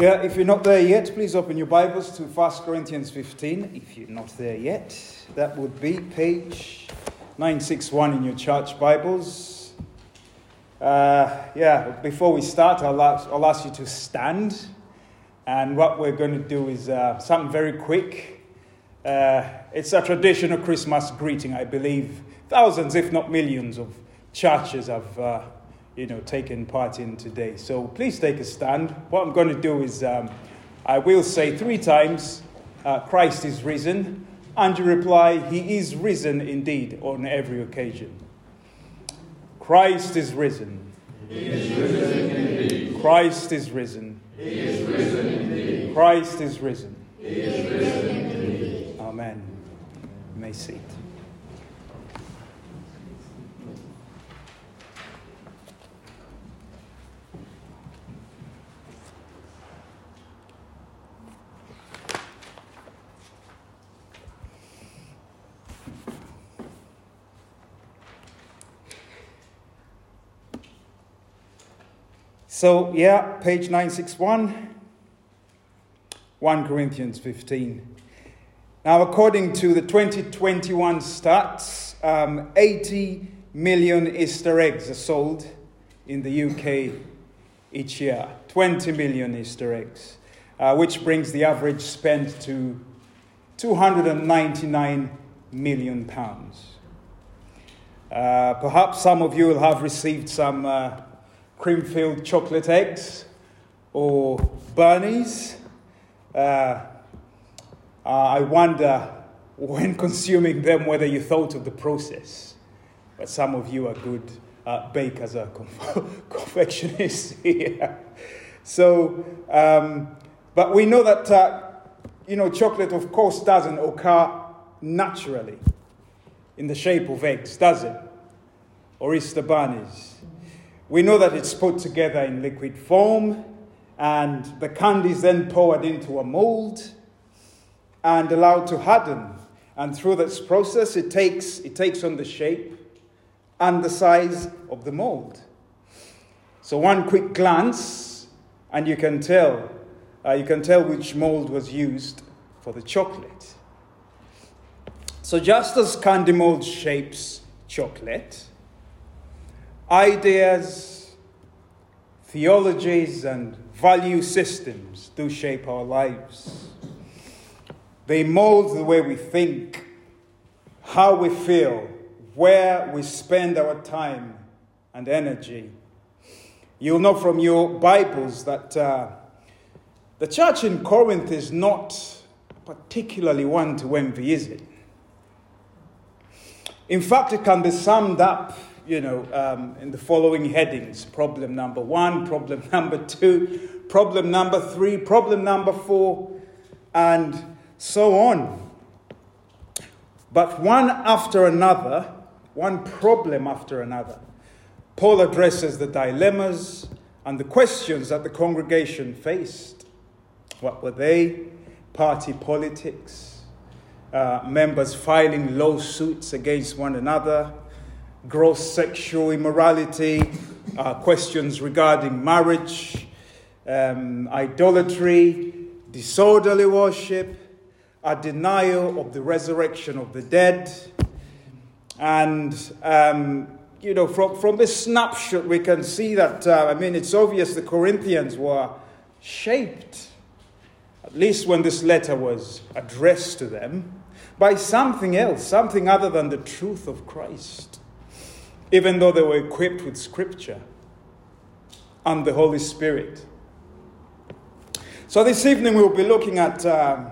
Yeah, if you're not there yet, please open your Bibles to 1 Corinthians 15. If you're not there yet, that would be page 961 in your church Bibles. Uh, yeah, before we start, I'll ask, I'll ask you to stand. And what we're going to do is uh, something very quick. Uh, it's a traditional Christmas greeting, I believe. Thousands, if not millions, of churches have uh, you know, taken part in today. So please take a stand. What I'm going to do is um, I will say three times, uh, Christ is risen, and you reply, He is risen indeed on every occasion. Christ is risen. He is risen indeed. Christ is risen. He is risen indeed. Christ is risen. He is risen indeed. Amen. You may sit. So, yeah, page 961, 1 Corinthians 15. Now, according to the 2021 stats, um, 80 million Easter eggs are sold in the UK each year. 20 million Easter eggs, uh, which brings the average spend to 299 million pounds. Uh, perhaps some of you will have received some. Uh, cream filled chocolate eggs or bunnies. Uh, uh, I wonder when consuming them whether you thought of the process. But some of you are good uh, bakers or confectionists here. So, um, but we know that, uh, you know, chocolate, of course, doesn't occur naturally in the shape of eggs, does it? Or Easter bunnies. We know that it's put together in liquid form, and the candy is then poured into a mold and allowed to harden. And through this process, it takes, it takes on the shape and the size of the mold. So, one quick glance, and you can tell, uh, you can tell which mold was used for the chocolate. So, just as candy mold shapes chocolate, ideas, theologies, and value systems do shape our lives. They mold the way we think, how we feel, where we spend our time and energy. You'll know from your Bibles that uh, the church in Corinth is not particularly one to envy, is it? In fact, it can be summed up you know, um, in the following headings problem number one, problem number two, problem number three, problem number four, and so on. But one after another, one problem after another, Paul addresses the dilemmas and the questions that the congregation faced. What were they? Party politics, uh, members filing lawsuits against one another gross sexual immorality, uh, questions regarding marriage, um, idolatry, disorderly worship, a denial of the resurrection of the dead. And, um, you know, from, from this snapshot, we can see that, uh, I mean, it's obvious the Corinthians were shaped, at least when this letter was addressed to them, by something else, something other than the truth of Christ even though they were equipped with Scripture and the Holy Spirit. So, this evening we'll be looking at um,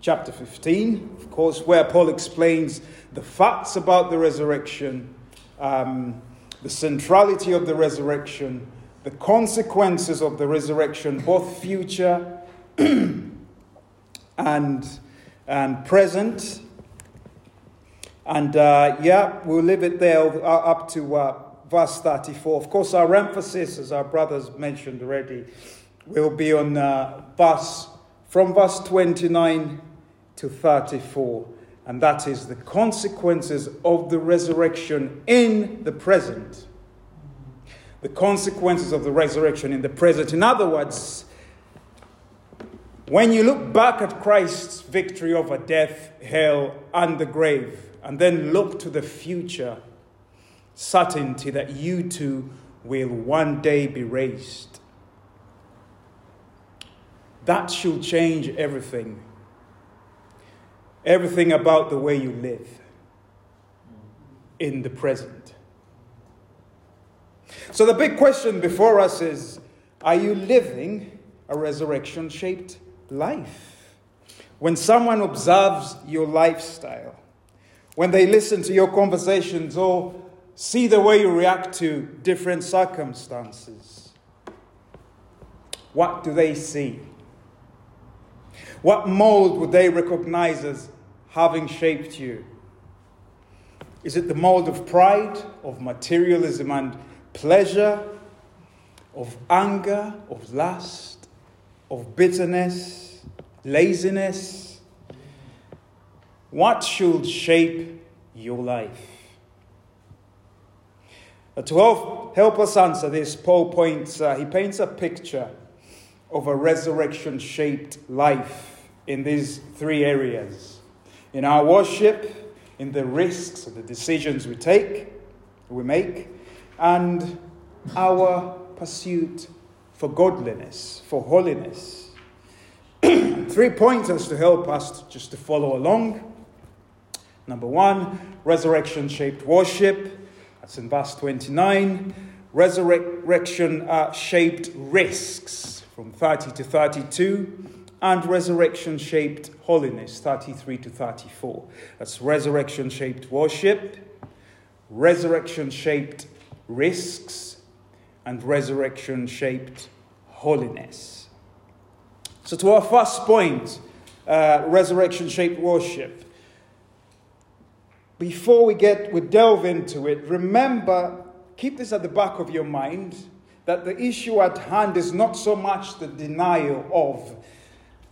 chapter 15, of course, where Paul explains the facts about the resurrection, um, the centrality of the resurrection, the consequences of the resurrection, both future and, and present. And uh, yeah, we'll leave it there uh, up to uh, verse 34. Of course, our emphasis, as our brothers mentioned already, will be on uh, verse from verse 29 to 34. And that is the consequences of the resurrection in the present. The consequences of the resurrection in the present. In other words, When you look back at Christ's victory over death, hell, and the grave, and then look to the future, certainty that you too will one day be raised. That should change everything. Everything about the way you live in the present. So, the big question before us is are you living a resurrection shaped life? When someone observes your lifestyle, when they listen to your conversations or see the way you react to different circumstances, what do they see? What mold would they recognize as having shaped you? Is it the mold of pride, of materialism and pleasure, of anger, of lust, of bitterness, laziness? What should shape your life? To help, help us answer this, Paul points, uh, he paints a picture of a resurrection shaped life in these three areas in our worship, in the risks and the decisions we take, we make, and our pursuit for godliness, for holiness. Three pointers to help us just to follow along. Number one, resurrection shaped worship. That's in verse 29. Resurrection uh, shaped risks from 30 to 32. And resurrection shaped holiness 33 to 34. That's resurrection shaped worship, resurrection shaped risks, and resurrection shaped holiness. So, to our first point, uh, resurrection shaped worship. Before we get we delve into it, remember, keep this at the back of your mind that the issue at hand is not so much the denial of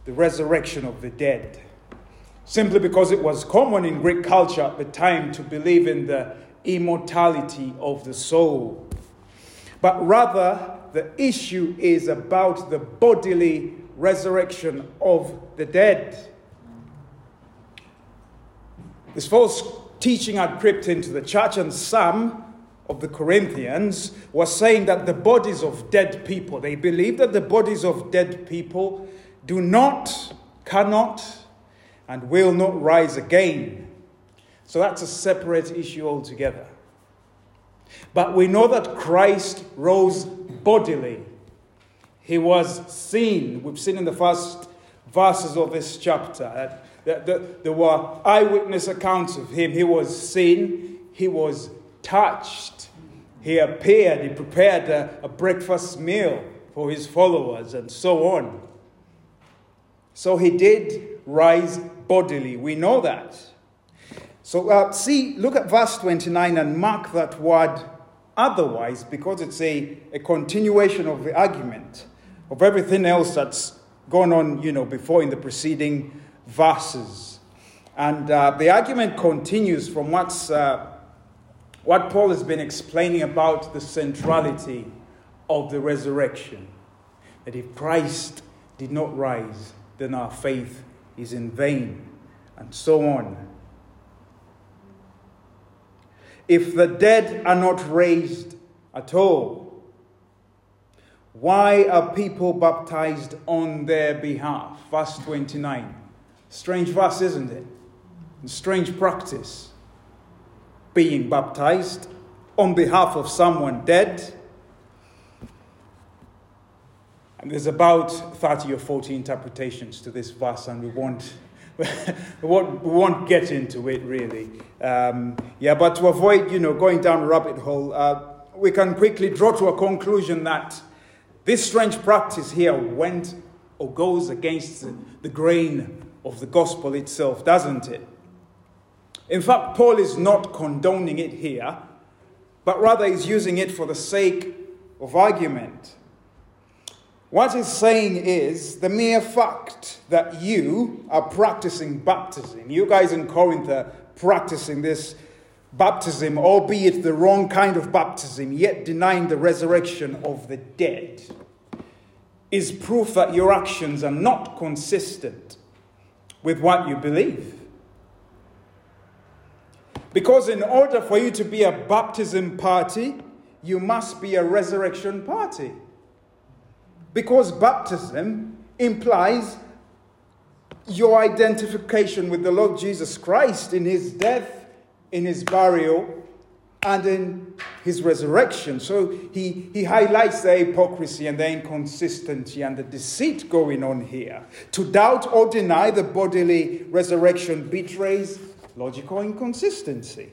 the resurrection of the dead, simply because it was common in Greek culture at the time to believe in the immortality of the soul. But rather, the issue is about the bodily resurrection of the dead. This false teaching had crept into the church, and some of the Corinthians were saying that the bodies of dead people, they believed that the bodies of dead people do not, cannot, and will not rise again. So that's a separate issue altogether. But we know that Christ rose bodily. He was seen. We've seen in the first verses of this chapter that there were eyewitness accounts of him. He was seen, he was touched, he appeared, he prepared a, a breakfast meal for his followers, and so on. So he did rise bodily. We know that. So uh, see, look at verse 29 and mark that word otherwise because it's a, a continuation of the argument of everything else that's gone on, you know, before in the preceding verses. And uh, the argument continues from what's, uh, what Paul has been explaining about the centrality of the resurrection. That if Christ did not rise, then our faith is in vain, and so on. If the dead are not raised at all, why are people baptized on their behalf? Verse 29. Strange verse, isn't it? Strange practice. Being baptized on behalf of someone dead and there's about 30 or 40 interpretations to this verse, and we won't, we won't, we won't get into it really. Um, yeah, but to avoid, you know, going down a rabbit hole, uh, we can quickly draw to a conclusion that this strange practice here went or goes against the grain of the gospel itself, doesn't it? In fact, Paul is not condoning it here, but rather is using it for the sake of argument. What he's saying is the mere fact that you are practicing baptism, you guys in Corinth are practicing this baptism, albeit the wrong kind of baptism, yet denying the resurrection of the dead. is proof that your actions are not consistent with what you believe. Because in order for you to be a baptism party, you must be a resurrection party. Because baptism implies your identification with the Lord Jesus Christ in his death, in his burial, and in his resurrection. So he, he highlights the hypocrisy and the inconsistency and the deceit going on here. To doubt or deny the bodily resurrection betrays logical inconsistency.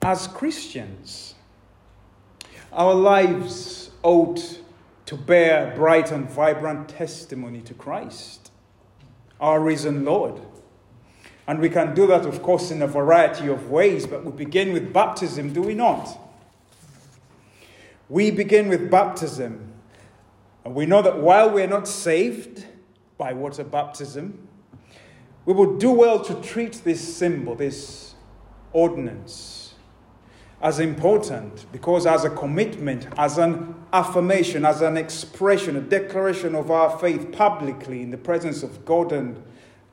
As Christians, our lives ought to bear bright and vibrant testimony to Christ, our risen Lord. And we can do that, of course, in a variety of ways, but we begin with baptism, do we not? We begin with baptism. And we know that while we're not saved by water baptism, we would do well to treat this symbol, this ordinance, as important because, as a commitment, as an affirmation, as an expression, a declaration of our faith publicly in the presence of God and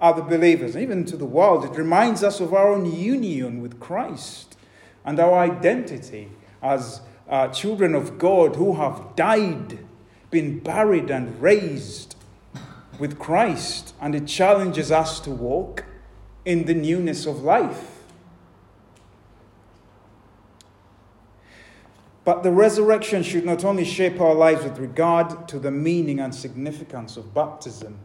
other believers, even to the world. It reminds us of our own union with Christ and our identity as uh, children of God who have died, been buried, and raised with Christ. And it challenges us to walk in the newness of life. But the resurrection should not only shape our lives with regard to the meaning and significance of baptism,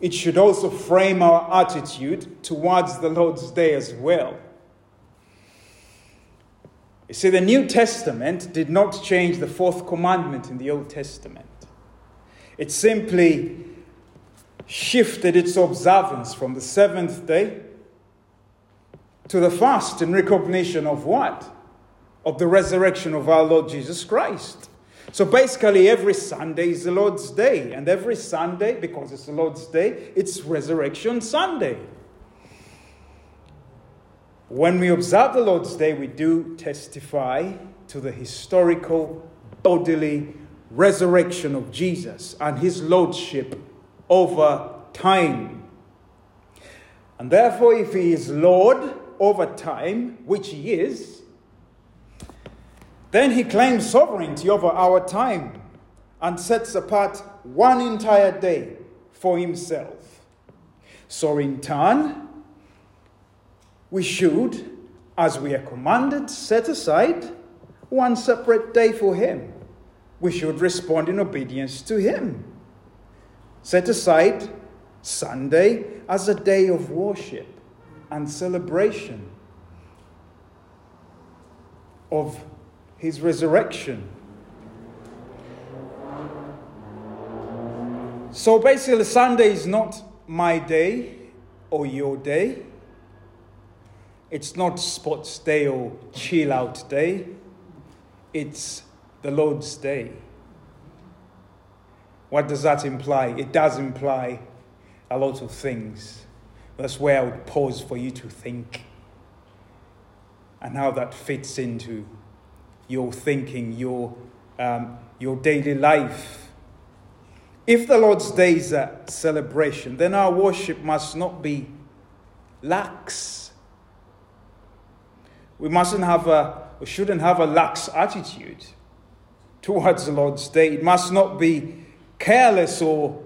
it should also frame our attitude towards the Lord's Day as well. You see, the New Testament did not change the fourth commandment in the Old Testament. It simply shifted its observance from the seventh day to the fast in recognition of what? Of the resurrection of our Lord Jesus Christ. So basically, every Sunday is the Lord's Day. And every Sunday, because it's the Lord's Day, it's Resurrection Sunday. When we observe the Lord's Day, we do testify to the historical bodily resurrection of Jesus and his lordship over time. And therefore, if he is Lord over time, which he is, then he claims sovereignty over our time and sets apart one entire day for himself. So, in turn, we should, as we are commanded, set aside one separate day for him. We should respond in obedience to him. Set aside Sunday as a day of worship and celebration of his resurrection. So basically, Sunday is not my day or your day. It's not sports day or chill out day. It's the Lord's day. What does that imply? It does imply a lot of things. That's where I would pause for you to think and how that fits into your thinking, your, um, your daily life. If the Lord's Day is a celebration, then our worship must not be lax. We mustn't have a, we shouldn't have a lax attitude towards the Lord's Day. It must not be careless or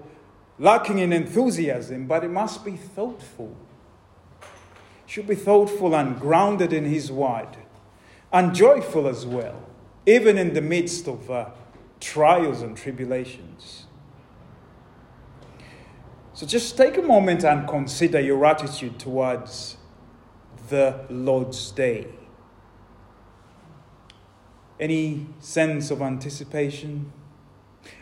lacking in enthusiasm, but it must be thoughtful. It should be thoughtful and grounded in His Word and joyful as well, even in the midst of uh, trials and tribulations. So just take a moment and consider your attitude towards the Lord's Day. Any sense of anticipation?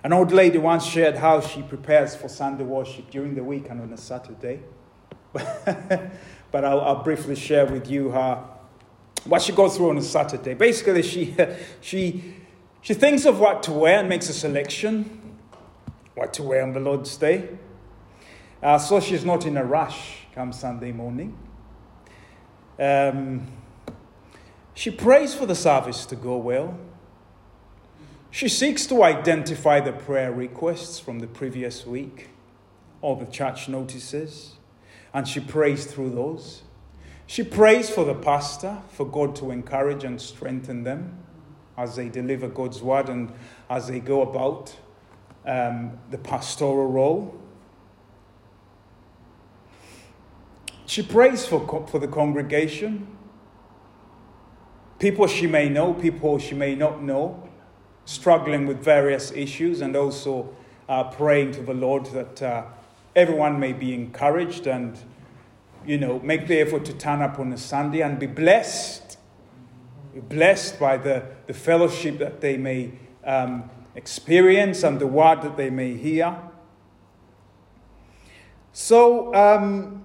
An old lady once shared how she prepares for Sunday worship during the week and on a Saturday. but I'll, I'll briefly share with you her what she goes through on a Saturday. Basically, she, she, she thinks of what to wear and makes a selection, what to wear on the Lord's Day. Uh, so she's not in a rush come Sunday morning. Um, She prays for the service to go well. She seeks to identify the prayer requests from the previous week or the church notices, and she prays through those. She prays for the pastor, for God to encourage and strengthen them as they deliver God's word and as they go about um, the pastoral role. She prays for, for the congregation, people she may know, people she may not know, struggling with various issues, and also uh, praying to the Lord that uh, everyone may be encouraged and, you know, make the effort to turn up on a Sunday and be blessed. Be blessed by the, the fellowship that they may um, experience and the word that they may hear. So, um,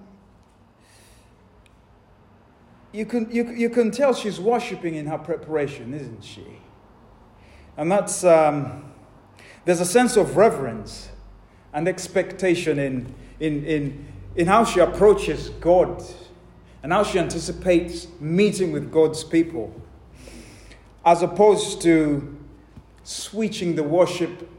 you can, you, you can tell she's worshiping in her preparation, isn't she? And that's, um, there's a sense of reverence and expectation in, in, in, in how she approaches God and how she anticipates meeting with God's people, as opposed to switching the worship,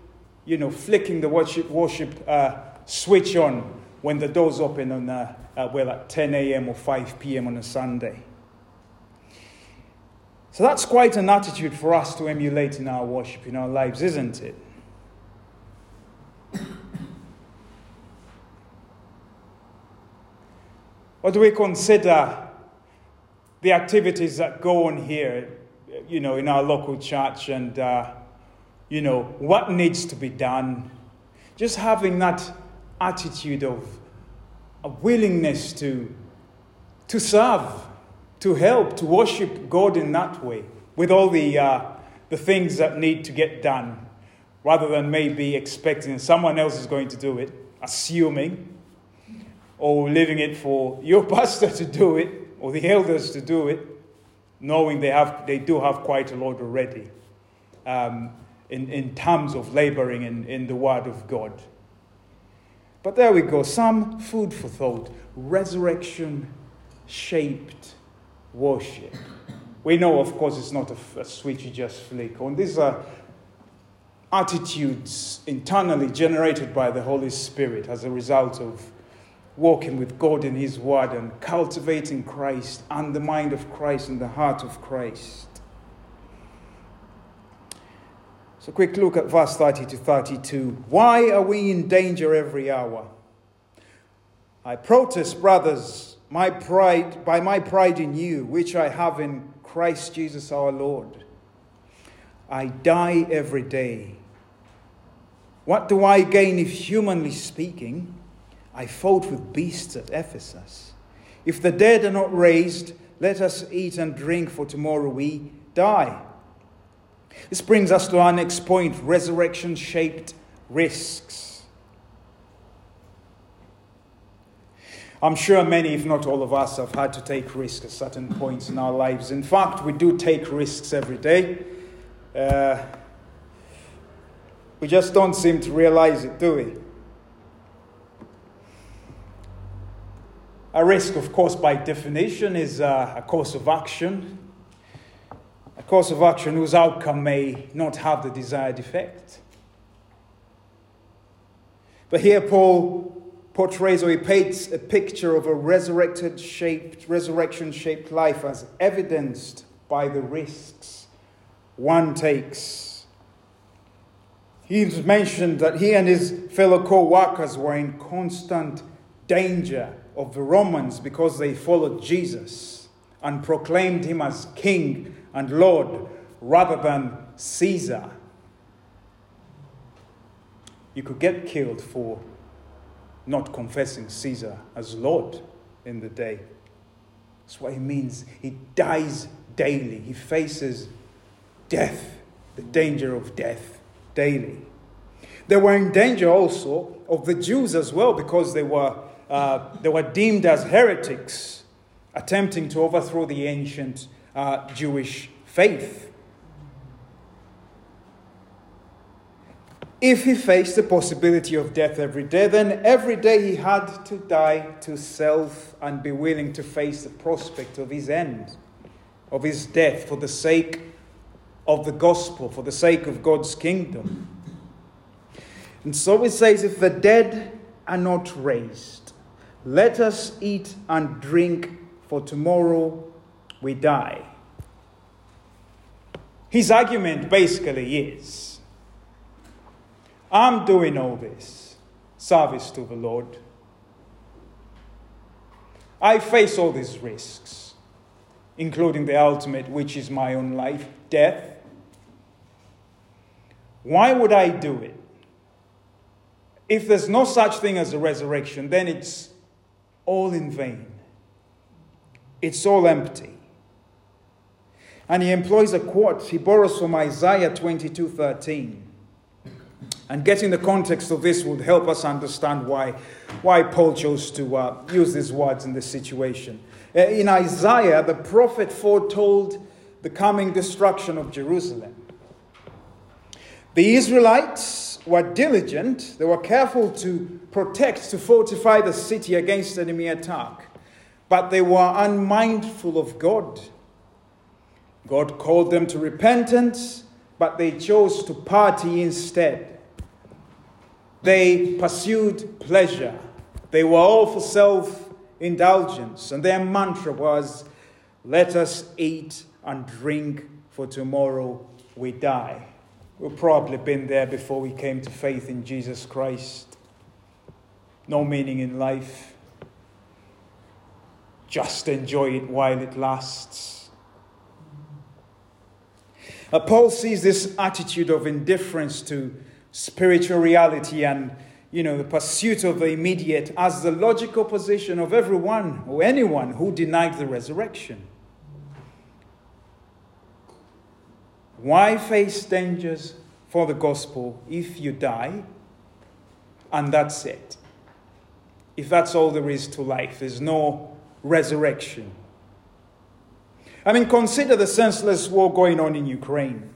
you know, flicking the worship, worship uh, switch on when the doors open on, uh, uh, well, at 10 a.m. or 5 p.m. on a Sunday. So that's quite an attitude for us to emulate in our worship, in our lives, isn't it? Or do we consider the activities that go on here, you know, in our local church and, uh, you know, what needs to be done? Just having that attitude of a willingness to, to serve to help, to worship God in that way, with all the, uh, the things that need to get done, rather than maybe expecting someone else is going to do it, assuming, or leaving it for your pastor to do it, or the elders to do it, knowing they, have, they do have quite a lot already um, in, in terms of laboring in, in the Word of God. But there we go, some food for thought, resurrection shaped worship. We know, of course, it's not a, a switch you just flick on. These are attitudes internally generated by the Holy Spirit as a result of walking with God in His Word and cultivating Christ and the mind of Christ and the heart of Christ. So, quick look at verse 30 to 32. Why are we in danger every hour? I protest, brothers my pride by my pride in you, which I have in Christ Jesus our Lord. I die every day. What do I gain if, humanly speaking, I fought with beasts at Ephesus? If the dead are not raised, let us eat and drink, for tomorrow we die. This brings us to our next point resurrection shaped risks. I'm sure many, if not all of us, have had to take risks at certain points in our lives. In fact, we do take risks every day. Uh, we just don't seem to realize it, do we? A risk, of course, by definition, is uh, a course of action. A course of action whose outcome may not have the desired effect. But here, Paul portrays or he paints a picture of a resurrected shaped, resurrection shaped life as evidenced by the risks one takes. He's mentioned that he and his fellow co workers were in constant danger of the Romans because they followed Jesus and proclaimed him as king and Lord rather than Caesar. You could get killed for not confessing Caesar as Lord in the day. That's what he means. He dies daily, he faces death, the danger of death daily. They were in danger also of the Jews as well because they were, uh, they were deemed as heretics, attempting to overthrow the ancient uh, Jewish faith. If he faced the possibility of death every day, then every day he had to die to self and be willing to face the prospect of his end. of his death for the sake of the gospel, for the sake of God's kingdom. And so it says, if the dead are not raised, let us eat and drink, for tomorrow we die. His argument basically is I'm doing all this service to the Lord. I face all these risks, including the ultimate, which is my own life, death. Why would I do it? If there's no such thing as a resurrection, then it's all in vain. It's all empty. And he employs a quote he borrows from Isaiah 22 13. And getting the context of this would help us understand why, why Paul chose to uh, use these words in this situation. Uh, in Isaiah, the prophet foretold the coming destruction of Jerusalem. The Israelites were diligent, they were careful to protect, to fortify the city against enemy attack, but they were unmindful of God. God called them to repentance, but they chose to party instead. They pursued pleasure. They were all for self indulgence. And their mantra was, Let us eat and drink, for tomorrow we die. We've probably been there before we came to faith in Jesus Christ. No meaning in life. Just enjoy it while it lasts. Uh, Paul sees this attitude of indifference to spiritual reality and you know the pursuit of the immediate as the logical position of everyone or anyone who denied the resurrection why face dangers for the gospel if you die? And that's it. If that's all there is to life there's no resurrection. I mean consider the senseless war going on in ukraine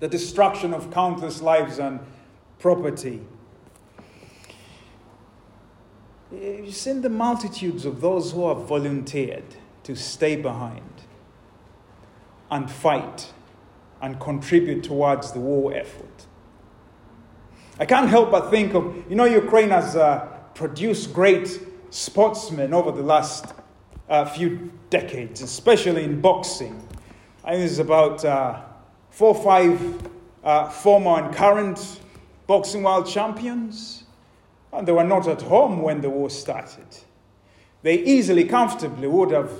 the destruction of countless lives and property. You've seen the multitudes of those who have volunteered to stay behind and fight and contribute towards the war effort. I can't help but think of, you know, Ukraine has uh, produced great sportsmen over the last uh, few decades, especially in boxing. I think there's about uh, four or five uh, former and current boxing world champions, and they were not at home when the war started. They easily, comfortably would have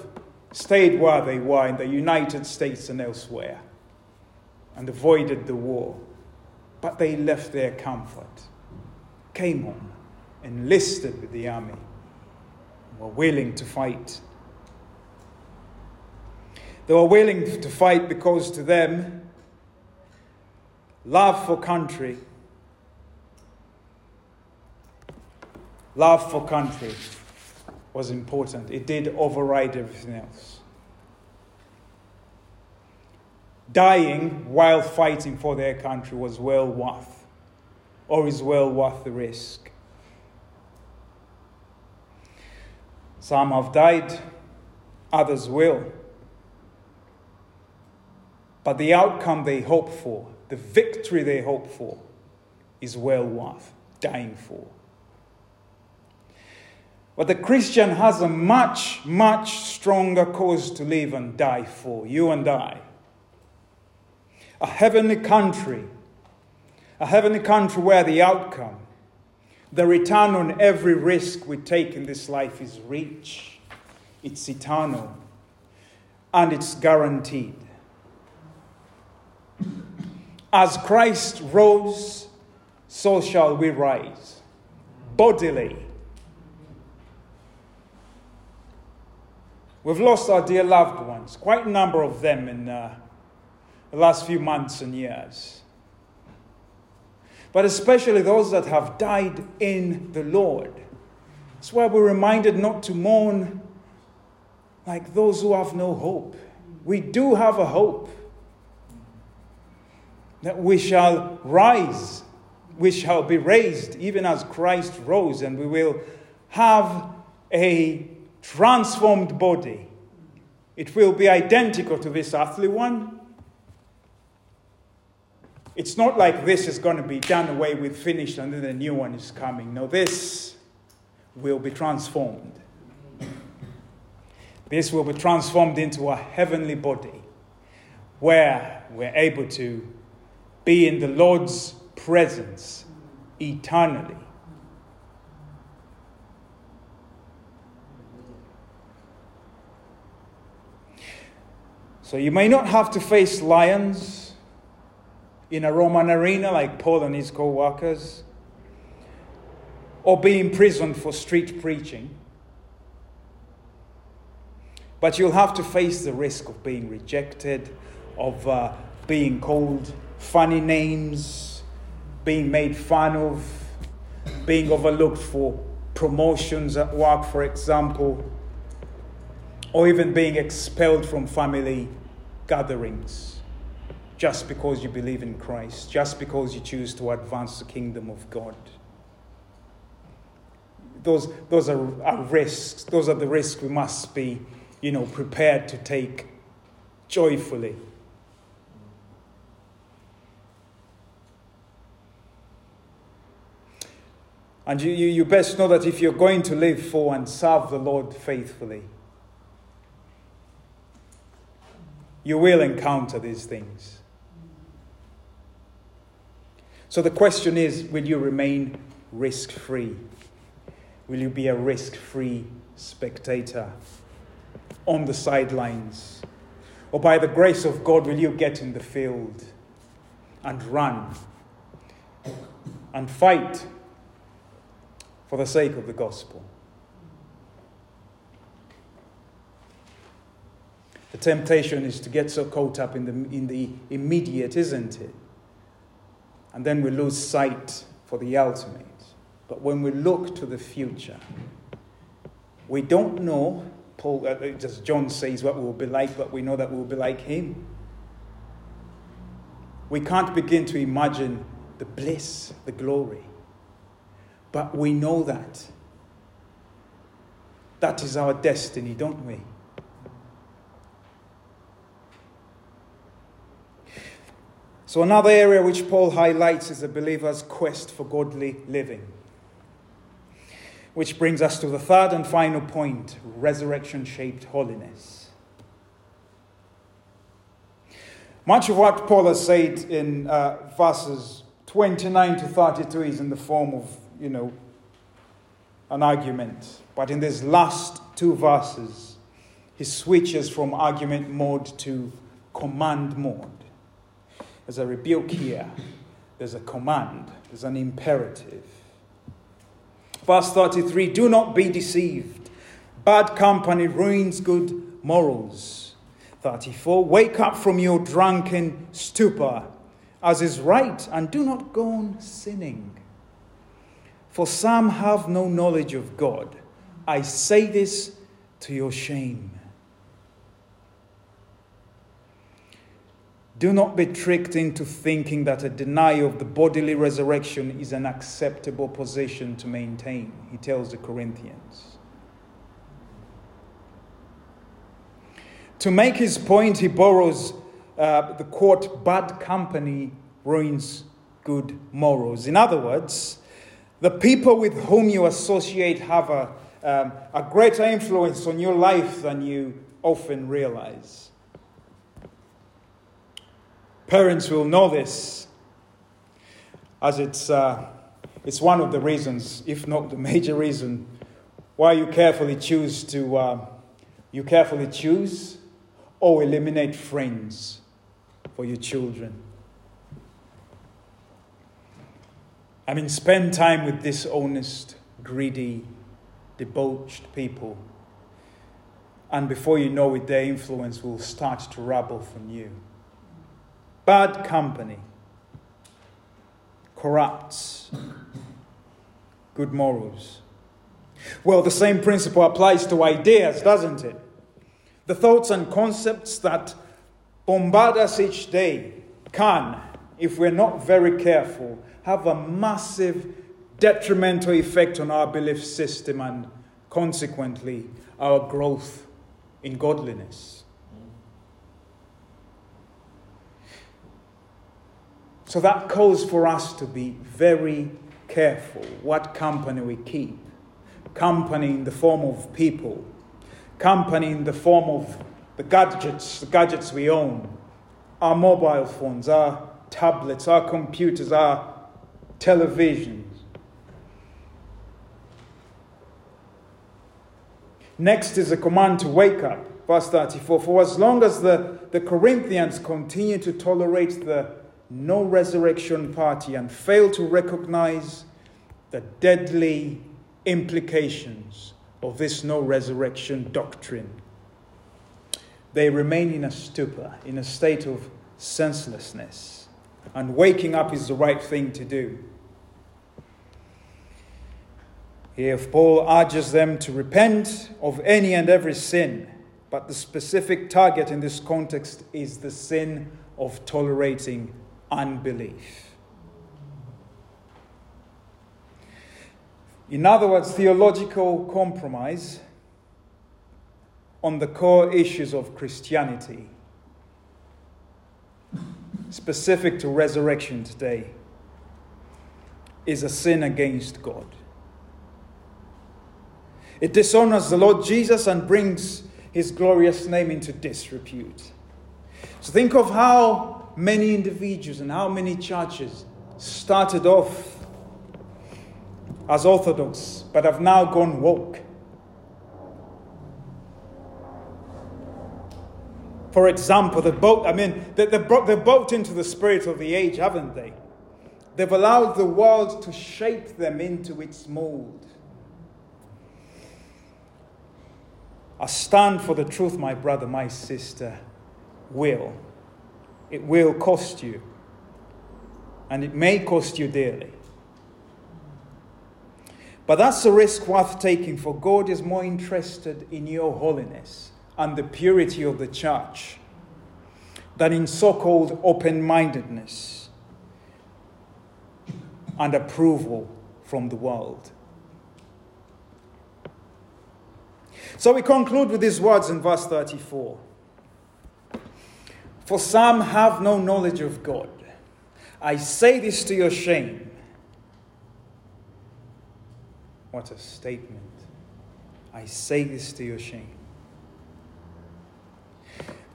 stayed where they were in the United States and elsewhere and avoided the war. But they left their comfort, came on, enlisted with the army, were willing to fight. They were willing to fight because to them, love for country, love for country was important. It did override everything else. Dying while fighting for their country was well worth, or is well worth the risk. Some have died, others will. But the outcome they hope for the victory they hope for is well worth dying for. But the Christian has a much, much stronger cause to live and die for, you and I. A heavenly country, a heavenly country where the outcome, the return on every risk we take in this life is rich, it's eternal, and it's guaranteed. As Christ rose, so shall we rise bodily. We've lost our dear loved ones, quite a number of them in uh, the last few months and years. But especially those that have died in the Lord. That's why we're reminded not to mourn like those who have no hope. We do have a hope that we shall rise, we shall be raised, even as Christ rose, and we will have a transformed body It will be identical to this earthly one. It's not like this is going to be done away with, finished, and then the new one is coming. No, this will be transformed. This will be transformed into a heavenly body where we're able to be in the Lord's presence eternally. So you may not have to face lions in a Roman arena like Paul and his co workers, or be imprisoned for street preaching. But you'll have to face the risk of being rejected, of uh, being called funny names, being made fun of, being overlooked for promotions at work, for example, or even being expelled from family gatherings just because you believe in Christ, just because you choose to advance the kingdom of God. Those, those are, are risks. Those are the risks we must be, you know, prepared to take joyfully. And you, you, you best know that if you're going to live for and serve the Lord faithfully, you will encounter these things. So the question is will you remain risk free? Will you be a risk free spectator on the sidelines? Or by the grace of God, will you get in the field and run and fight for the sake of the gospel? The temptation is to get so caught up in the, in the immediate, isn't it? And then we lose sight for the ultimate. But when we look to the future, we don't know, Paul, uh, as John says, what we will be like, but we know that we will be like him. We can't begin to imagine the bliss, the glory. But we know that. That is our destiny, don't we? So, another area which Paul highlights is a believer's quest for godly living. Which brings us to the third and final point resurrection shaped holiness. Much of what Paul has said in uh, verses 29 to 32 is in the form of, you know, an argument. But in these last two verses, he switches from argument mode to command mode. There's a rebuke here, there's a command, there's an imperative. Verse 33 Do not be deceived. Bad company ruins good morals. 34 Wake up from your drunken stupor, as is right, and do not go on sinning. For some have no knowledge of God. I say this to your shame. Do not be tricked into thinking that a denial of the bodily resurrection is an acceptable position to maintain, he tells the Corinthians. To make his point, he borrows uh, the quote, bad company ruins good morals. In other words, the people with whom you associate have a, um, a greater influence on your life than you often realize. Parents will know this, as it's, uh, it's one of the reasons, if not the major reason, why you carefully choose to uh, you carefully choose or eliminate friends for your children. I mean, spend time with dishonest, greedy, debauched people. And before you know it, their influence will start to rub off on you. Bad company corrupts good morals. Well, the same principle applies to ideas, doesn't it? The thoughts and concepts that bombard us each day can, if we're not very careful, have a massive detrimental effect on our belief system and consequently our growth in godliness. So that calls for us to be very careful what company we keep. Company in the form of people, company in the form of the gadgets, the gadgets we own, our mobile phones, our tablets, our computers, our televisions. Next is a command to wake up. Verse 34 For as long as the, the Corinthians continue to tolerate the no resurrection party and fail to recognize the deadly implications of this no resurrection doctrine, they remain in a stupor, in a state of senselessness. And waking up is the right thing to do. Here, Paul urges them to repent of any and every sin, but the specific target in this context is the sin of tolerating unbelief. In other words, theological compromise on the core issues of Christianity, specific to resurrection today, is a sin against God. It dishonors the Lord Jesus and brings his glorious name into disrepute. So think of how many individuals and how many churches started off as orthodox but have now gone woke. For example, the boat, I mean, they, they, brought, bought into the spirit of the age, haven't they? They've allowed the world to shape them into its mold. A stand for the truth, my brother, my sister, will. It will cost you. And it may cost you dearly. But that's a risk worth taking, for God is more interested in your holiness and the purity of the church than in so called open mindedness and approval from the world. So we conclude with these words in verse 34 For some have no knowledge of God. I say this to your shame. What a statement. I say this to your shame.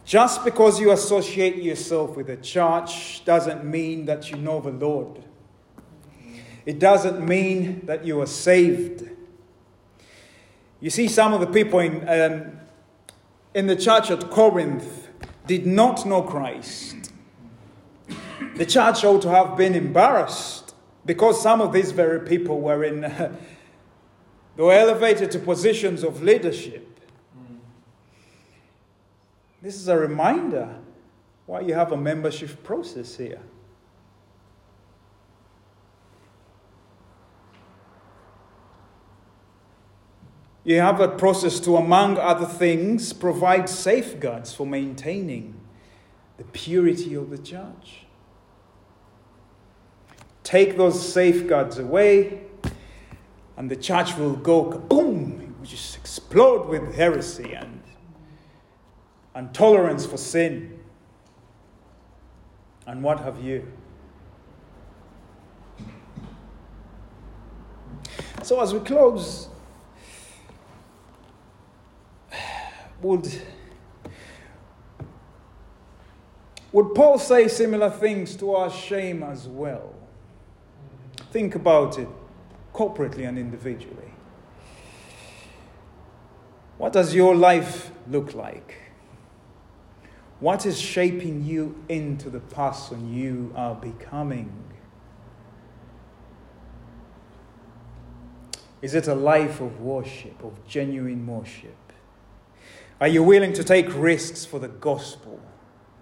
Just because you associate yourself with a church doesn't mean that you know the Lord. It doesn't mean that you are saved. You see, some of the people in, um, in the church at Corinth did not know Christ. The church ought to have been embarrassed because some of these very people were in, they were elevated to positions of leadership. This is a reminder why you have a membership process here. You have a process to, among other things, provide safeguards for maintaining the purity of the church. Take those safeguards away, and the church will go kaboom, it will just explode with heresy and, and tolerance for sin. And what have you? So, as we close, would, would Paul say similar things to our shame as well? Think about it corporately and individually. What does your life look like? What is shaping you into the person you are becoming? Is it a life of worship, of genuine worship? Are you willing to take risks for the gospel?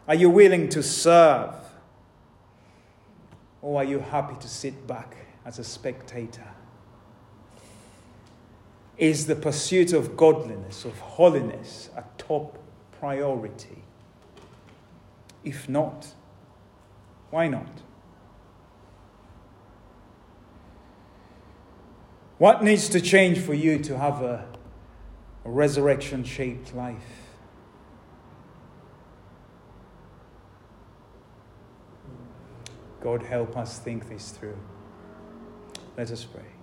Are you willing to serve? Or are you happy to sit back as a spectator? Is the pursuit of godliness, of holiness, a top priority? If not, why not? What needs to change for you to have a resurrection shaped life. God, help us think this through. Let us pray.